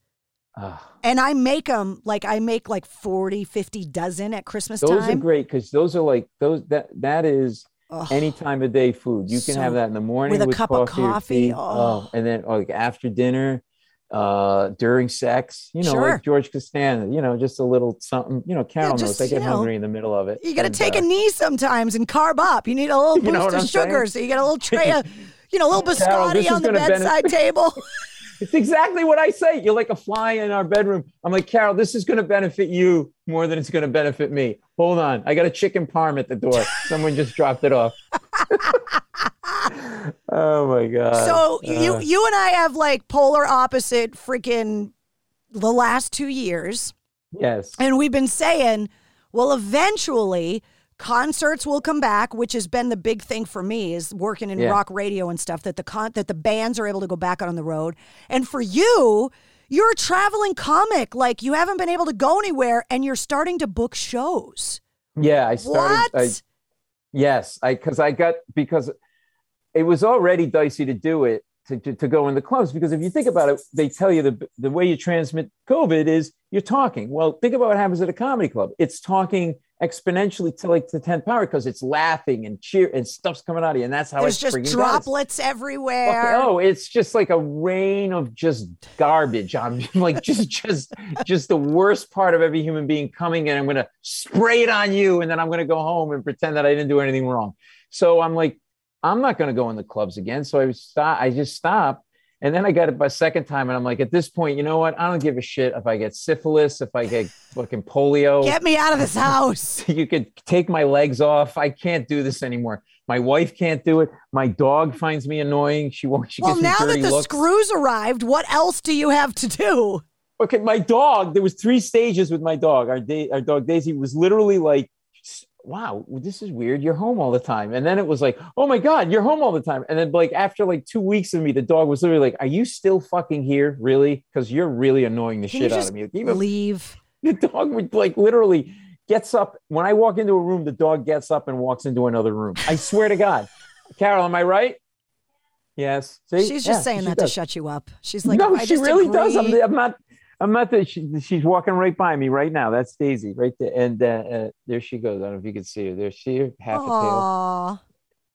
and I make them like I make like 40, 50 dozen at Christmas those time. Those are great because those are like those that that is any time of day food. You can So- have that in the morning with a cup of coffee or coffee. tea. Oh. and then like after dinner, uh, during sex. You know, Sure. like George Costanza. You know, just a little something. You know, Carol just, knows. I get know, hungry in the middle of it. You got to take uh, a knee sometimes and carb up. You need a little You boost of sugar, saying? so you get a little tray of, you know, a little biscotti is on the gonna benefit- bedside table. It's exactly what I say. You're like a fly in our bedroom. I'm like, Carol, this is going to benefit you more than it's going to benefit me. Hold on. I got a chicken parm at the door. Someone just dropped it off. Oh my God. so you Uh, you and I have like polar opposite freaking the last two years. yes. And we've been saying, well, eventually concerts will come back, which has been the big thing for me is working in Yeah. rock radio and stuff that the con- that the bands are able to go back out on the road. And for you, you're a traveling comic. Like you haven't been able to go anywhere and you're starting to book shows. Yeah. I started. I, yes. I, cause I got, because it was already dicey to do it. To, to, to go in the clubs because if you think about it, they tell you the the way you transmit COVID is you're talking. Well, think about what happens at a comedy club. It's talking exponentially to like the 10th power because it's laughing and cheer and stuff's coming out of you. And that's how There's it just droplets does. everywhere. Fucking- oh, it's just like a rain of just garbage. I'm like just just just the worst part of every human being coming and I'm gonna spray it on you and then I'm gonna go home and pretend that I didn't do anything wrong. So I'm like, I'm not gonna go in the clubs again. So I stop, I just stopped. And then I got it by second time, and I'm like, at this point, you know what? I don't give a shit if I get syphilis, if I get fucking polio. Get me out of this house. you could take my legs off. I can't do this anymore. My wife can't do it. My dog finds me annoying. She won't. She well, now that the looks. screws arrived, what else do you have to do? Okay, my dog. There was three stages with my dog. Our da- our dog Daisy was literally like, "Wow, this is weird. You're home all the time." And then it was like, "Oh my god, you're home all the time." And then like after like two weeks of me, the dog was literally like, "Are you still fucking here? Really? Because you're really annoying the Can shit out of me." Even leave. the dog would like literally gets up when I walk into a room. The dog gets up and walks into another room. I swear to God, Carol, am I right? Yes. See? She's just Yeah, saying that does. to shut you up. She's like, no, I she just really does. I'm. I'm not. I'm not. The, she, she's walking right by me right now. That's Daisy right there, and uh, uh, there she goes. I don't know if you can see her. There she, half a tail,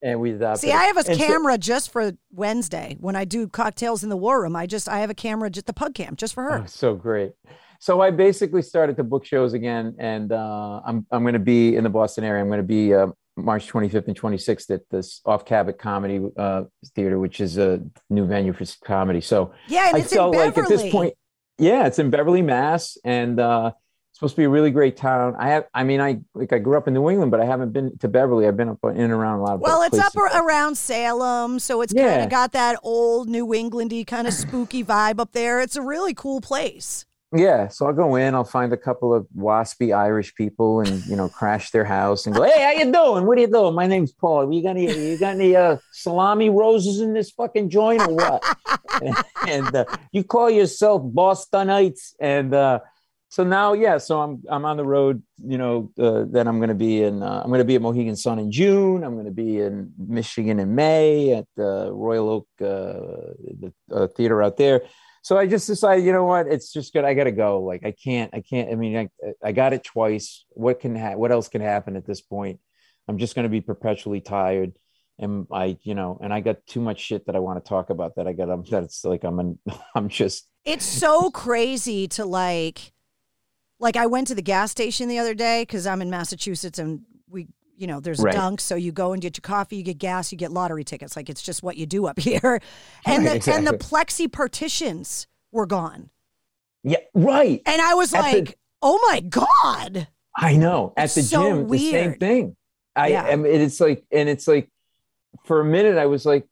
and we adopted. See, her. I have a And so- camera just for Wednesday when I do cocktails in the war room. I just I have a camera, just the pug cam, just for her. Oh, so great. So I basically started to book shows again, and uh, I'm I'm going to be in the Boston area. I'm going to be uh, March 25th and 26th at this Off Cabot Comedy uh, Theater, which is a new venue for comedy. So Yeah, and I it's in felt like at this Beverly. point, yeah, it's in Beverly, Mass, and uh, it's supposed to be a really great town. I have, I mean, I like I grew up in New England, but I haven't been to Beverly. I've been up in and around a lot of Well, it's places. up around Salem, so it's kind of got that old New Englandy kind of spooky vibe up there. It's a really cool place. Yeah, so I'll go in. I'll find a couple of waspy Irish people, and you know, crash their house and go, "Hey, how you doing? What are you doing? My name's Paul. You got any? You got any uh, salami roses in this fucking joint or what?" and uh, you call yourself Bostonites, and uh, so now, yeah. So I'm I'm on the road. You know, uh, I'm going to be in. Uh, I'm going to be at Mohegan Sun in June. I'm going to be in Michigan in May at the Royal Oak uh, the uh, theater out there. So I just decided, you know what? It's just good. I got to go. Like I can't. I can't. I mean, I, I got it twice. What can ha- What else can happen at this point? I'm just to be perpetually tired, and I, you know, and I got too much shit that I want to talk about. That I got. I'm. That's like I'm. An, I'm just. It's so crazy to like, like I went to the gas station the other day because I'm in Massachusetts and we, you know, there's Right. a dunk, so you go and get your coffee, you get gas, you get lottery tickets. Like it's just what you do up here, and the and the plexi partitions were gone, Yeah. Right. and I was At the- like, oh my god. I know. At the so gym, the same thing. I Yeah. am. It's like, and it's like, for a minute, I was like,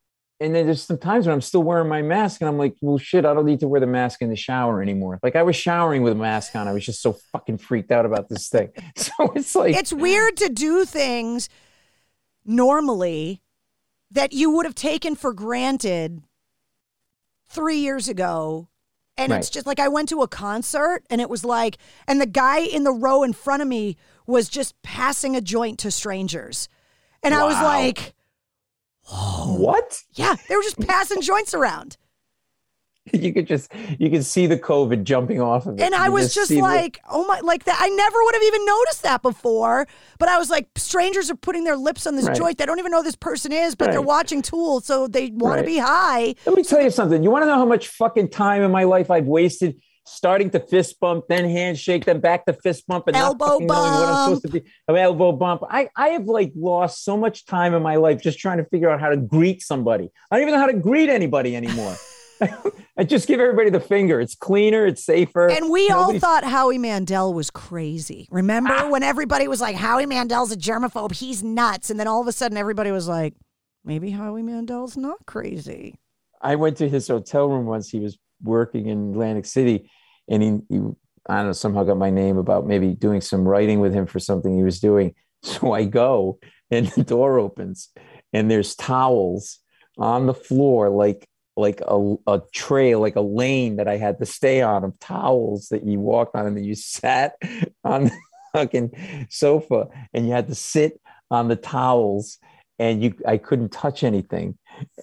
and then there's some times when I'm still wearing my mask, and I'm like, well, shit, I don't need to wear the mask in the shower anymore. Like I was showering with a mask on. I was just so fucking freaked out about this thing. So it's like, it's weird to do things normally that you would have taken for granted three years ago. And it's just like I went to a concert and it was like, and the guy in the row in front of me was just passing a joint to strangers. And I was Wow. What? yeah, they were just passing joints around. You could just, you could see the COVID jumping off of it. And I You was just the- like, oh my, like that. I never would have even noticed that before. But I was like, strangers are putting their lips on this Right. joint. They don't even know this person is, but they're watching Tool, so they want to be high. Let me tell you something. You want to know how much fucking time in my life I've wasted starting to fist bump, then handshake, then back to fist bump, and Elbow knowing what I'm supposed to bump. be. An elbow bump. I, I have like lost so much time in my life just trying to figure out how to greet somebody. I don't even know how to greet anybody anymore. I just give everybody the finger. It's cleaner. It's safer. And we all thought Howie Mandel was crazy. Remember ah. when everybody was like, Howie Mandel's a germaphobe. He's nuts. And then all of a sudden, everybody was like, maybe Howie Mandel's not crazy. I went to his hotel room once. He was working in Atlantic City, and he, he I don't know somehow got my name about maybe doing some writing with him for something he was doing. So I go, and the door opens, and there's towels on the floor, like like a, a tray, like a lane that I had to stay on of towels that you walked on, and then you sat on the fucking sofa, and you had to sit on the towels, and you I couldn't touch anything,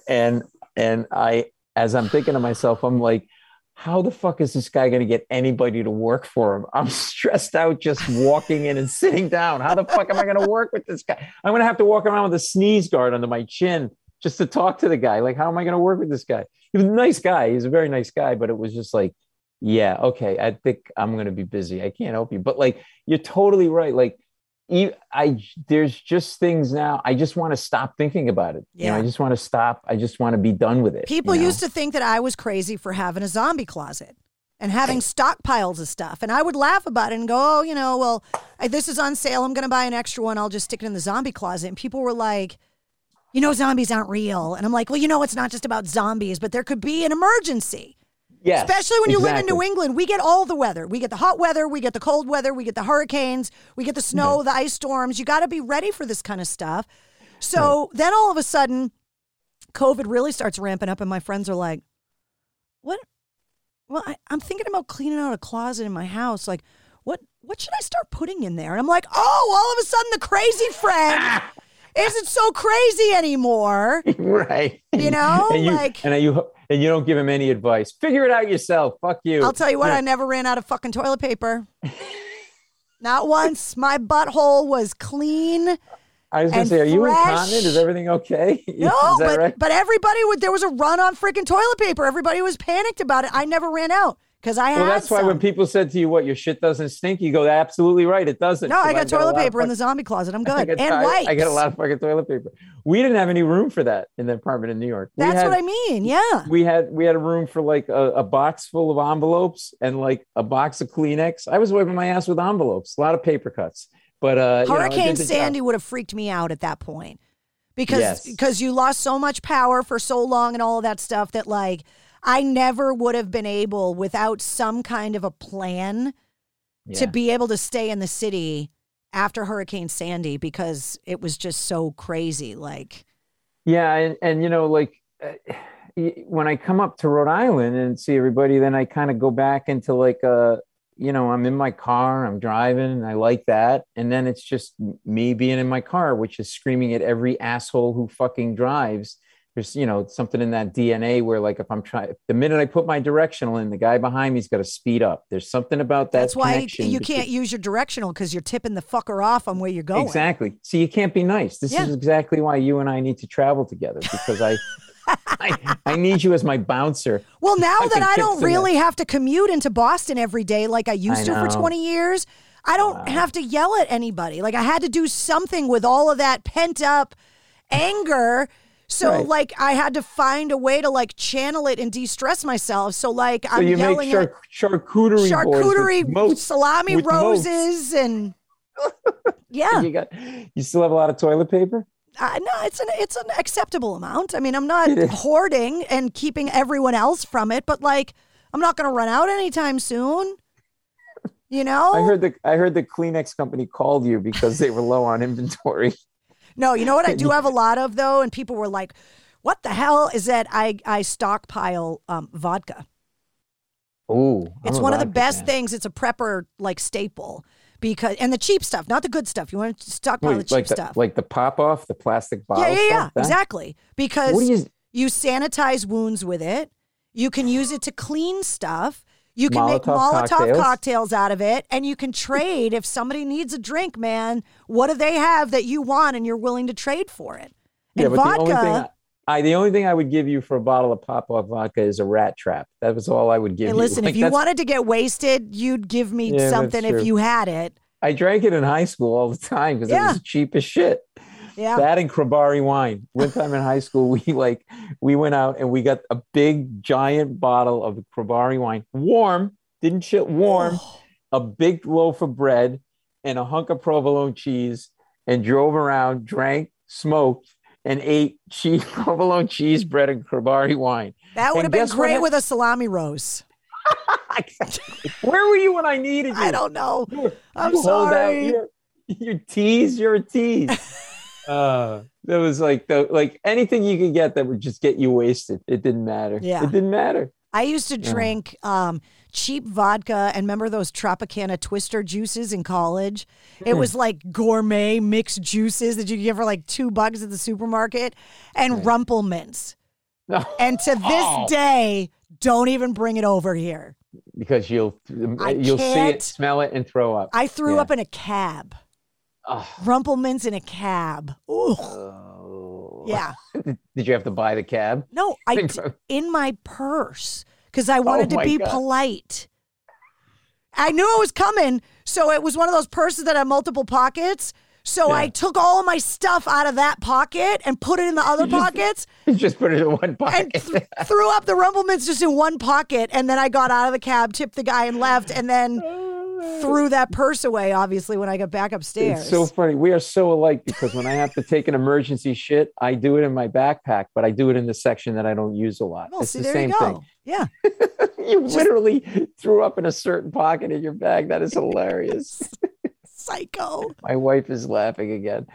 and and I as I'm thinking to myself, I'm like, how the fuck is this guy going to get anybody to work for him? I'm stressed out just walking in and sitting down. How the fuck am I going to work with this guy? I'm going to have to walk around with a sneeze guard under my chin just to talk to the guy. Like, how am I going to work with this guy? He was a nice guy. He's a very nice guy, but it was just like, yeah, okay, I think I'm going to be busy. I can't help you. But like, you're totally right. Like, I there's just things now. I just want to stop thinking about it. Yeah. You know, I just want to stop. I just want to be done with it. People you know? used to think that I was crazy for having a zombie closet and having stockpiles of stuff, and I would laugh about it and go, "Oh, you know, well, I, this is on sale. I'm going to buy an extra one. I'll just stick it in the zombie closet." And people were like, "You know, zombies aren't real." And I'm like, "Well, you know, it's not just about zombies, but there could be an emergency." Yes, Especially when you exactly. live in New England, we get all the weather. We get the hot weather, we get the cold weather, we get the hurricanes, we get the snow, right. the ice storms. You got to be ready for this kind of stuff. So right. then all of a sudden, COVID really starts ramping up, and my friends are like, "What? Well, I, I'm thinking about cleaning out a closet in my house. Like, what? What should I start putting in there?" And I'm like, "Oh, all of a sudden, the crazy friend." isn't so crazy anymore. right. You know, and you, like and you and you don't give him any advice. Figure it out yourself. Fuck you. I'll tell you what, I never ran out of fucking toilet paper. Not once. My butthole was clean. I was gonna say, are fresh. you incontinent? Is everything okay? No, but right? but everybody would. There was a run on freaking toilet paper. Everybody was panicked about it. I never ran out because I well, that's why some. when people said to you, "What your shit doesn't stink," you go, "Absolutely right, it doesn't." No, I got I've toilet paper of, in the zombie closet. I'm good I and I, wipes. I got a lot of fucking toilet paper. We didn't have any room for that in the apartment in New York. We That's had, what I mean. Yeah. We had we had a room for like a, a box full of envelopes and like a box of Kleenex. I was wiping my ass with envelopes, a lot of paper cuts. But uh, Hurricane you know, Sandy job. would have freaked me out at that point because Yes. because you lost so much power for so long and all of that stuff that like I never would have been able without some kind of a plan to be able to stay in the city after Hurricane Sandy because it was just so crazy. Like Yeah, and and you know, like uh, when I come up to Rhode Island and see everybody, then I kind of go back into like uh you know, I'm in my car, I'm driving, and I like that, and then it's just me being in my car, which is screaming at every asshole who fucking drives. There's you know something in that DNA where like if I'm trying, the minute I put my directional in, the guy behind me's got to speed up. There's something about that. that's why you between- can't use your directional because you're tipping the fucker off on where you're going. Exactly. So you can't be nice. This Yeah. is exactly why you and I need to travel together because I, I, I need you as my bouncer. Well, now I that I don't really have to commute into Boston every day like I used I to for 20 years, I don't have to yell at anybody. Like I had to do something with all of that pent up anger. So Right. like I had to find a way to like channel it and de-stress myself. So like So I'm you make yelling at char- charcuterie boards charcuterie, moats- salami with moats. roses and yeah. You got. You still have a lot of toilet paper. Uh, no, it's an it's an acceptable amount. I mean, I'm not hoarding and keeping everyone else from it, but like, I'm not going to run out anytime soon. You know? I heard the I heard the Kleenex company called you because they were low on inventory. No, you know what I do have a lot of though, and people were like, "What the hell is that?" I I stockpile um, vodka. Ooh, It's one of the best fan. things. It's a prepper like staple because and the cheap stuff, not the good stuff. You want to stockpile the cheap like the, stuff. like the pop off, the plastic bottle. Yeah, yeah, yeah, stuff, exactly. Because you- you sanitize wounds with it. You can use it to clean stuff. You can make Molotov Molotov cocktails. cocktails. out of it, and you can trade if somebody needs a drink. Man, what do they have that you want, and you're willing to trade for it? Yeah, And but the only thing. I, I the only thing I would give you for a bottle of pop off vodka is a rat trap. That was all I would give Hey, you. listen, Like, if you wanted to get wasted, you'd give me Yeah, something if you had it. I drank it in high school all the time because Yeah. it was cheap as shit. Yeah. That and Krabari wine. One time in high school, we like we went out and we got a big giant bottle of Krabari wine, warm, didn't chill, warm, Oh. a big loaf of bread and a hunk of provolone cheese, and drove around, drank, smoked, and ate cheese, provolone cheese bread and Krabari wine. That would And have been great with a salami rose. Where were you when I needed you? I don't know. I'm You hold out sorry. your, your tease, you're a tease. Uh, that was like the like anything you could get that would just get you wasted. It didn't matter. Yeah. it didn't matter. I used to Yeah. drink um, cheap vodka and remember those Tropicana Twister juices in college? It was like gourmet mixed juices that you could get for like two bucks at the supermarket and Rumple Minze. And to this Oh. day, Don't even bring it over here. because you'll I you'll see it, smell it, and throw up. I threw Yeah. up in a cab. Oh. Rumple Minze in a cab. Ooh. Oh. Yeah. Did you have to buy the cab? No, I d- in my purse because I wanted oh to Oh my be God. polite. I knew it was coming, so it was one of those purses that had multiple pockets. So I took all of my stuff out of that pocket and put it in the other pockets You just put it in one and pocket. th- threw up the Rumple Minze just in one pocket. And then I got out of the cab, tipped the guy, and left, and then oh. Threw that purse away. Obviously, when I got back upstairs. It's so funny. We are so alike because when I have to take an emergency shit, I do it in my backpack, but I do it in the section that I don't use a lot. Well, it's see, the same thing. Yeah. You literally threw up in a certain pocket in your bag. That is hilarious. Psycho. my wife is laughing again.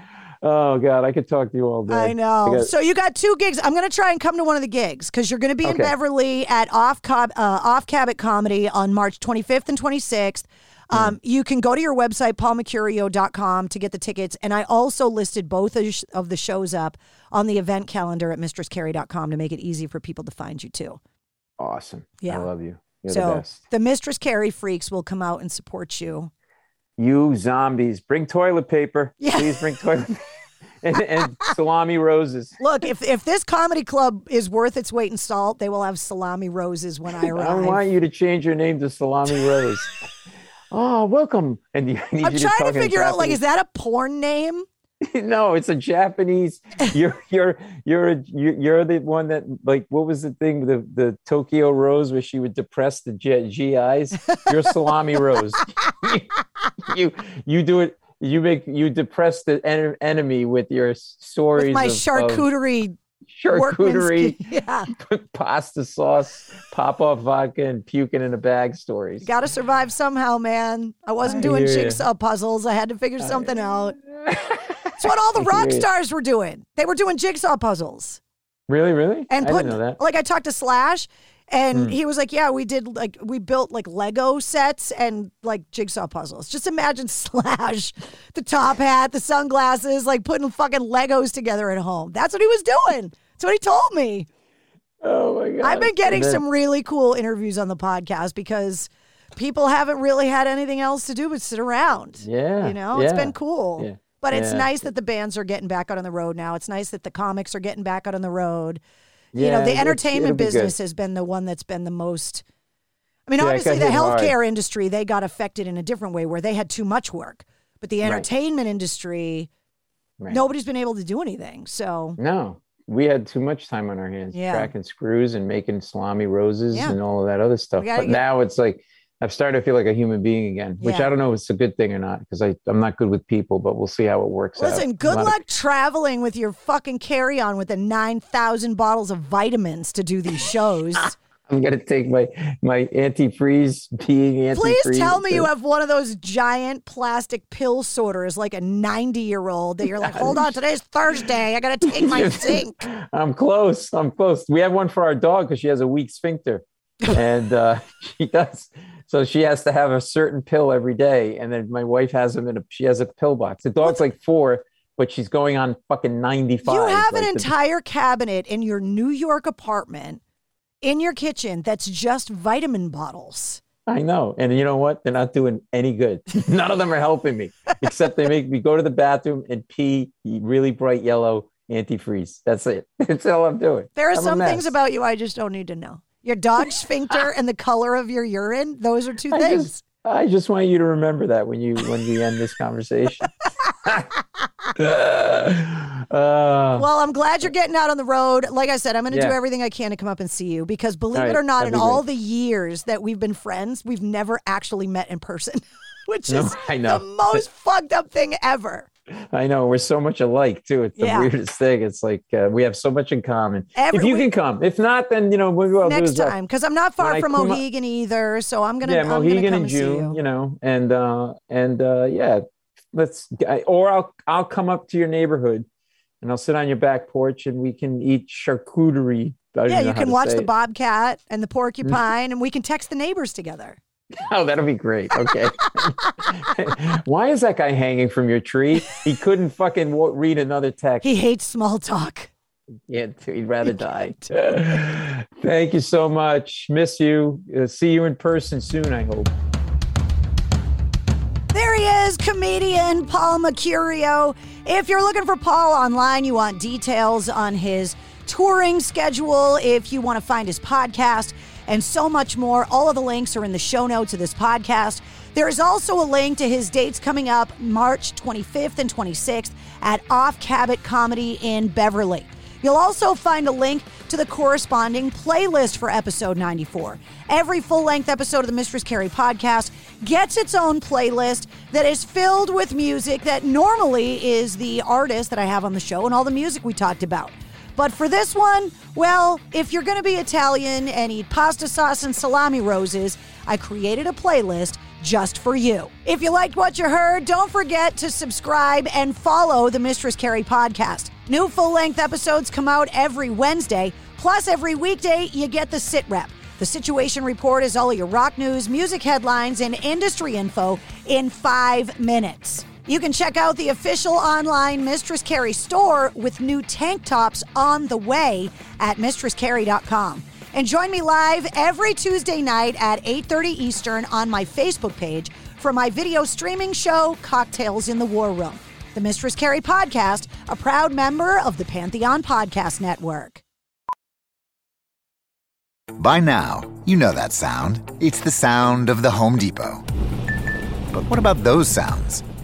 Oh God, I could talk to you all day. I know. got- so you got two gigs. I'm going to try and come to one of the gigs because you're going to be in Beverly at Off Cob, uh, Off Cabot Comedy on March 25th and 26th. Hmm. Um, You can go to your website, paulmecurio.com, to get the tickets. And I also listed both of the shows up on the event calendar at mistresscarrie.com to make it easy for people to find you too. awesome. Yeah. I love you. You're the so best. the Mistress Carrie freaks will come out and support you. You zombies, bring toilet paper. Yeah. Please bring toilet paper. and, and salami roses. Look, if, if this comedy club is worth its weight in salt, they will have salami roses when I arrive. I want you to change your name to Salami Rose. oh, welcome. And you, I I'm trying to figure out like, is that a porn name? no, it's a Japanese. You're you're you're a, you're the one that like what was the thing the the Tokyo Rose where she would depress the G- GIs. You're Salami Rose. you you do it. You make you depress the en- enemy with your stories With my of, charcuterie. of charcuterie, Yeah. pasta sauce, pop off vodka, and puking in a bag stories. Got to survive somehow, man. I wasn't I doing jigsaw puzzles. I had to figure something out. It's what all the rock stars were doing. They were doing jigsaw puzzles. Really, really? And I putting, didn't know that. like, I talked to Slash, and Hmm. he was like, "Yeah, we did like we built like Lego sets and like jigsaw puzzles. Just imagine Slash, the top hat, the sunglasses, like putting fucking Legos together at home. That's what he was doing. That's what he told me. Oh my god! I've been getting then- some really cool interviews on the podcast because people haven't really had anything else to do but sit around. Yeah, You know, it's been cool. yeah, But it's nice that the bands are getting back out on the road now. It's nice that the comics are getting back out on the road. You know, the entertainment it'll be good. business has been the one that's been the most. I mean, Yeah, obviously, the hit hard. healthcare industry, they got affected in a different way where they had too much work. But the Right. entertainment industry, Right. nobody's been able to do anything. So, No, we had too much time on our hands, Yeah. cracking screws and making salami roses Yeah. and all of that other stuff. But get- now it's like I've started to feel like a human being again, which Yeah. I don't know if it's a good thing or not because I'm not good with people, but we'll see how it works out. Listen, good lot of- luck traveling with your fucking carry on with the 9,000 bottles of vitamins to do these shows. I'm gonna take my my antifreeze being antifreeze. Please tell me you have one of those giant plastic pill sorters like a 90 year old that you're like, hold on, today's Thursday. I got to take my zinc. I'm close. I'm close. We have one for our dog because she has a weak sphincter, and uh, she does. So she has to have a certain pill every day, and then my wife has them in a. She has a pill box. The dog's like four, but she's going on fucking ninety five. You have an entire cabinet in your New York apartment in your kitchen that's just vitamin bottles. I know, and you know what? They're not doing any good. None of them are helping me, except they make me go to the bathroom and pee really bright yellow antifreeze. That's it. That's all I'm doing. There are I'm some things about you I just don't need to know. Your dog sphincter and the color of your urine, those are two I things. just, I just want you to remember that when you when we end this conversation. Uh, well, I'm glad you're getting out on the road. Like I said, I'm going to do everything I can to come up and see you because believe All it or not, in all great. the years that we've been friends, we've never actually met in person, which No, is the most fucked up thing ever. I know we're so much alike too. It's the Yeah. weirdest thing. It's like uh, we have so much in common. Every- if you we- can come, if not, then you know maybe what I'll do Next time, because I'm not far from Mohegan either, so I'm gonna yeah, I'm gonna Mohegan come in June, you. you know, and uh, and uh, yeah, let's I- or I'll I'll come up to your neighborhood, and I'll sit on your back porch, and we can eat charcuterie. Yeah, you can watch the it. bobcat and the porcupine, and we can text the neighbors together. Oh, that'll be great. Okay. Why is that guy hanging from your tree? He couldn't fucking wa- read another text. He hates small talk. Yeah, he'd rather die. Thank you so much. Miss you. Uh, see you in person soon, I hope. There he is, comedian Paul Mecurio. If you're looking for Paul online, you want details on his touring schedule, if you want to find his podcast, and so much more, all of the links are in the show notes of this podcast. There is also a link to his dates coming up March 25th and 26th at Off Cabot Comedy in Beverly. You'll also find a link to the corresponding playlist for episode 94. Every full length episode of the Mistress Carrie podcast gets its own playlist that is filled with music that normally is the artist that I have on the show and all the music we talked about. But for this one, well, if you're going to be Italian and eat pasta sauce and salami roses, I created a playlist just for you. If you liked what you heard, don't forget to subscribe and follow the Mistress Carrie podcast. New full length episodes come out every Wednesday, plus every weekday, you get the sit rep. The Situation Report is all your rock news, music headlines, and industry info in five minutes. You can check out the official online Mistress Carrie store with new tank tops on the way at mistresscarrie.com. And join me live every Tuesday night at 8:30 Eastern on my Facebook page for my video streaming show Cocktails in the War Room. The Mistress Carrie podcast, a proud member of the Pantheon Podcast Network. By now, you know that sound. It's the sound of the Home Depot. But what about those sounds?